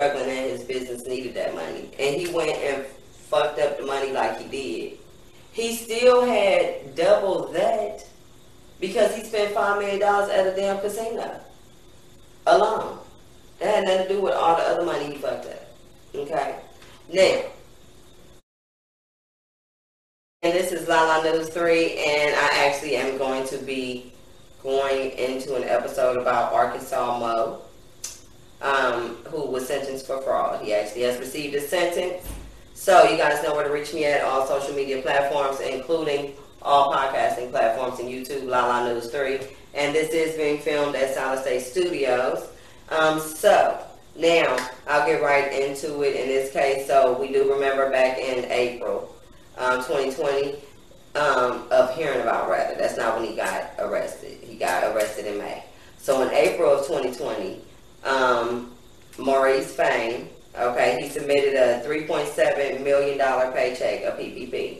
struggling and his business needed that money. And he went and fucked up the money like he did. He still had double that because he spent $5 million at a damn casino alone. That had nothing to do with all the other money he fucked up. Okay? Now, and this is Lala News 3, and I actually am going to be going into an episode about Arkansas Mo, um, who was sentenced for fraud. He actually has received a sentence. So you guys know where to reach me at all social media platforms, including all podcasting platforms and YouTube, La La News 3. And this is being filmed at Solid State Studios. Um, so now I'll get right into it in this case. So we do remember back in April um, 2020 um, of hearing about rather. That's not when he got arrested. He got arrested in May. So in April of 2020, um, Maurice Fayne, okay, he submitted a 3.7 million dollar paycheck, a PPP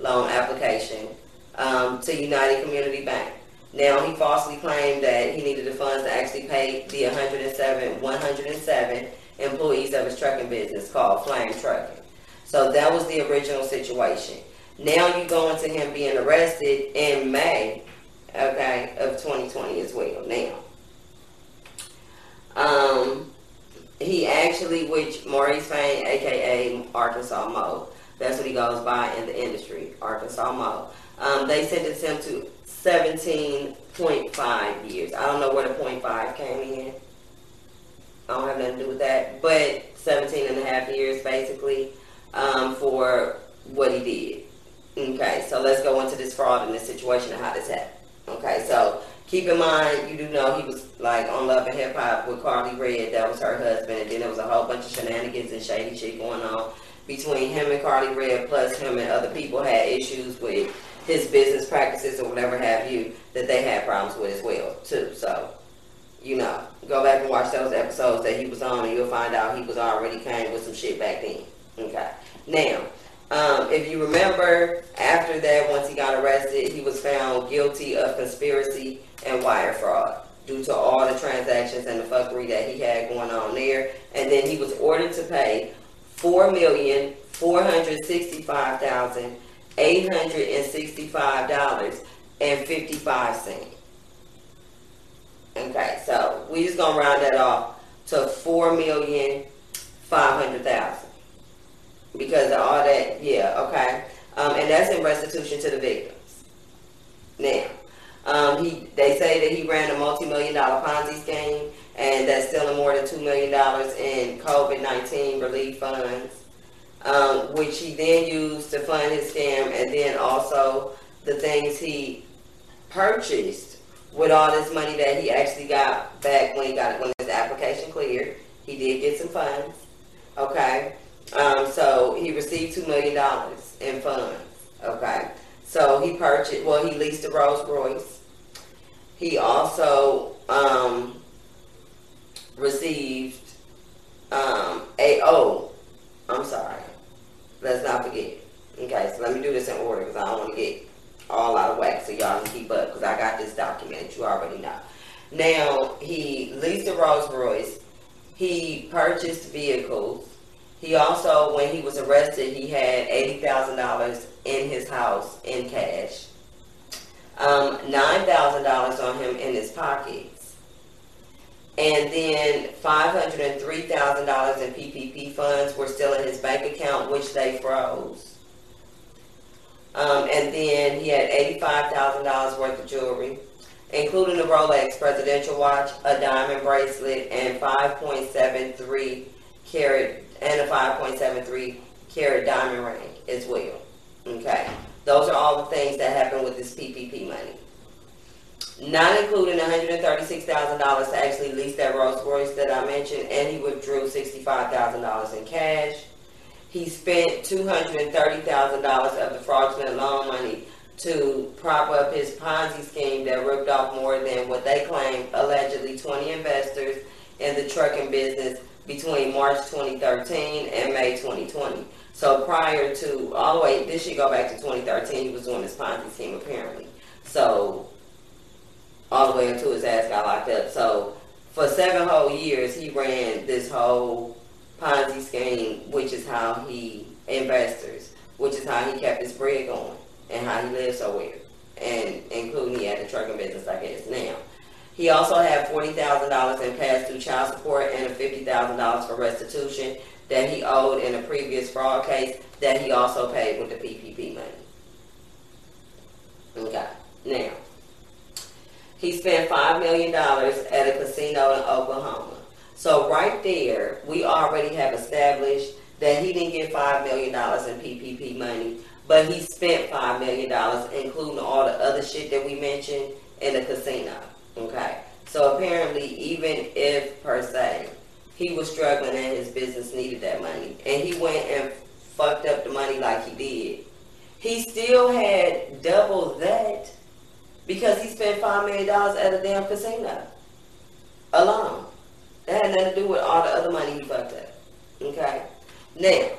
loan application um, to United Community Bank. Now he falsely claimed that he needed the funds to actually pay the 107 107 employees of his trucking business called Flame Trucking. So that was the original situation. Now you go into him being arrested in May, okay, of 2020 as well. Now, um, he actually, which Maurice Fayne, aka Arkansas Mo, that's what he goes by in the industry, Arkansas Mo. Um, they sentenced him to 17.5 years. I don't know where the 0.5 came in. I don't have nothing to do with that, but 17 and a half years basically um, for what he did. Okay, so let's go into this fraud in this situation and how this happened. Okay, so keep in mind, you do know he was like on Love and Hip Hop with Karlie Redd, that was her husband, and then there was a whole bunch of shenanigans and shady shit going on between him and Karlie Redd, plus him and other people had issues with his business practices or whatever have you that they had problems with as well too. So, you know, go back and watch those episodes that he was on, and you'll find out he was already came with some shit back then. Okay. Now, um, if you remember, after that, once he got arrested, he was found guilty of conspiracy and wire fraud due to all the transactions and the fuckery that he had going on there. And then he was ordered to pay four million four hundred sixty-five thousand eight hundred and sixty-five dollars and fifty-five cents. Okay, so we just gonna round that off to four million five hundred thousand because of all that. Yeah, okay, um, and that's in restitution to the victims. Now, um, he they say that he ran a multi-million dollar Ponzi scheme and that's stealing more than two million dollars in COVID nineteen relief funds, um, which he then used to fund his scam, and then also the things he purchased with all this money that he actually got back when he got when his application cleared. He did get some funds. Okay. Um, so he received two million dollars in funds. Okay. So he purchased well he leased a Rolls Royce. He also um, received um, a oh I'm sorry. Let's not forget. Okay, so let me do this in order because I don't want to get all out of whack so y'all can keep up because I got this document you already know. Now, he leased a Rolls Royce. He purchased vehicles. He also, when he was arrested, he had $80,000 in his house in cash. Um, $9,000 on him in his pockets. And then $503,000 in PPP funds were still in his bank account, which they froze. Um, and then he had $85,000 worth of jewelry, including a Rolex presidential watch, a diamond bracelet, and 5.73 carat and a 5.73 carat diamond ring as well. Okay, those are all the things that happened with this PPP money. Not including $136,000 to actually lease that Rolls Royce that I mentioned, and he withdrew $65,000 in cash. He spent $230,000 of the fraudulent loan money to prop up his Ponzi scheme that ripped off more than what they claim allegedly 20 investors in the trucking business between March 2013 and May 2020. So prior to all the way, this should go back to 2013. He was doing this Ponzi scheme apparently. So all the way until his ass got locked up. So for seven whole years, he ran this whole Ponzi scheme, which is how he investors, which is how he kept his bread going and how he lived so well, and including he had a trucking business, I guess now. He also had forty thousand dollars in past due child support and fifty thousand dollars for restitution that he owed in a previous fraud case that he also paid with the PPP money. Okay, now he spent five million dollars at a casino in Oklahoma. So right there, we already have established that he didn't get five million dollars in PPP money, but he spent five million dollars, including all the other shit that we mentioned in the casino. Okay, so apparently, even if per se he was struggling and his business needed that money, and he went and fucked up the money like he did, he still had double that because he spent five million dollars at a damn casino alone. That had nothing to do with all the other money he fucked up. Okay, now.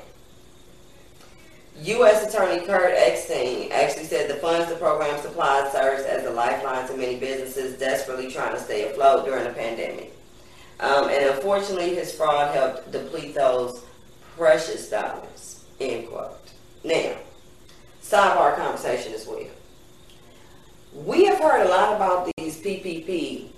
U.S. Attorney Kurt Eckstein actually said the funds the program supplied serves as a lifeline to many businesses desperately trying to stay afloat during the pandemic. Um, and unfortunately, his fraud helped deplete those precious dollars. End quote. Now, sidebar conversation as well. We have heard a lot about these PPP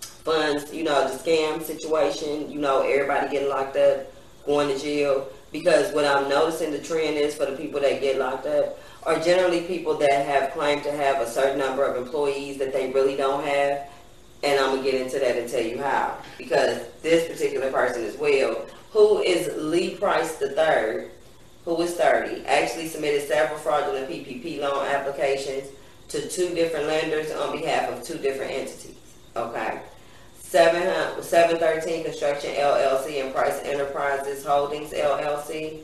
funds, you know, the scam situation, you know, everybody getting locked up, going to jail. Because what I'm noticing the trend is for the people that get locked up are generally people that have claimed to have a certain number of employees that they really don't have. And I'm going to get into that and tell you how. Because this particular person as well, who is Lee Price III, who is 30, actually submitted several fraudulent PPP loan applications to two different lenders on behalf of two different entities. Okay. 713 Construction LLC and Price Enterprises Holdings LLC,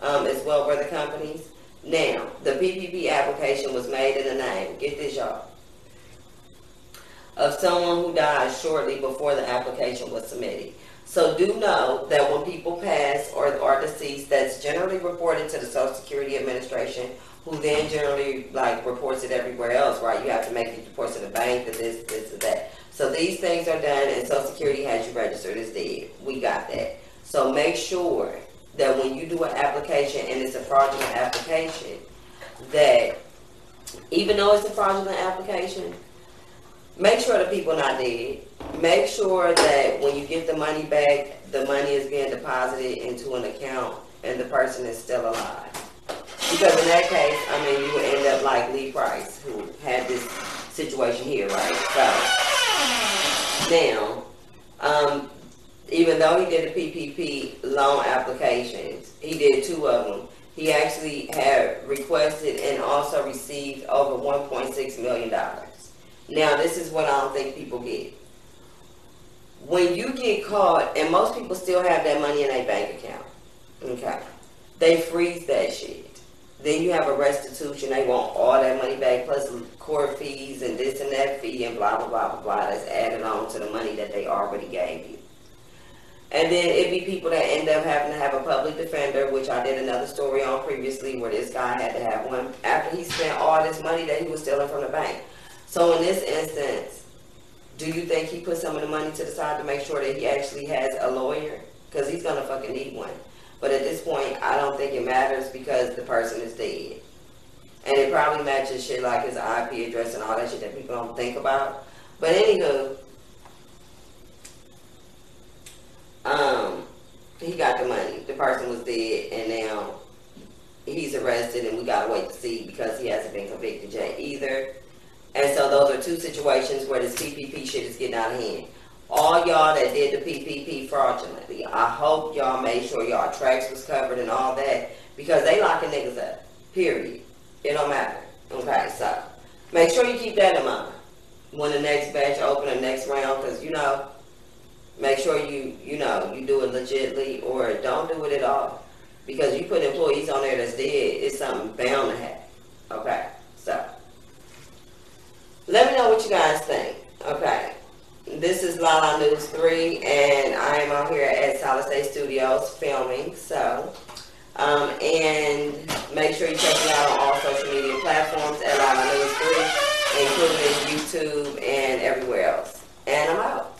um, as well the companies. Now, the PPP application was made in the name, get this y'all, of someone who died shortly before the application was submitted. So do know that when people pass or are deceased, that's generally reported to the Social Security Administration, who then generally like reports it everywhere else, right? You have to make these reports to the bank, that this, this, and that. So these things are done and Social Security has you registered as dead. We got that. So make sure that when you do an application and it's a fraudulent application, that even though it's a fraudulent application, make sure the people not dead. Make sure that when you get the money back, the money is being deposited into an account and the person is still alive. Because in that case, I mean, you would end up like Lee Price, who had this situation here, right? So now, um, even though he did the PPP loan applications, he did two of them. He actually had requested and also received over $1.6 million. Now, this is what I don't think people get. When you get caught, and most people still have that money in a bank account, okay, they freeze that shit. Then you have a restitution. They want all that money back plus court fees and this and that fee and blah blah blah blah blah. That's added on to the money that they already gave you. And then it'd be people that end up having to have a public defender, which I did another story on previously, where this guy had to have one after he spent all this money that he was stealing from the bank. So in this instance, do you think he put some of the money to the side to make sure that he actually has a lawyer? Because he's gonna fucking need one. But at this point, I don't think it matters because the person is dead. And it probably matches shit like his IP address and all that shit that people don't think about. But anywho, um, he got the money. The person was dead, and now he's arrested, and we gotta wait to see because he hasn't been convicted yet either. Those are two situations where this PPP shit is getting out of hand all y'all that did the PPP fraudulently, I hope y'all made sure y'all tracks was covered and all that because they locking niggas up. Period. It don't matter. Okay, so make sure you keep that in mind when the next batch open the next round because you know make sure you you know you do it legitly or don't do it at all because you put employees on there that's dead it's something bound to happen okay let me know what you guys think okay this is Lala News 3, and I am out here at Solid State Studios filming. So, um, and make sure you check me out on all social media platforms at Lala News 3, including YouTube and everywhere else. And I'm out.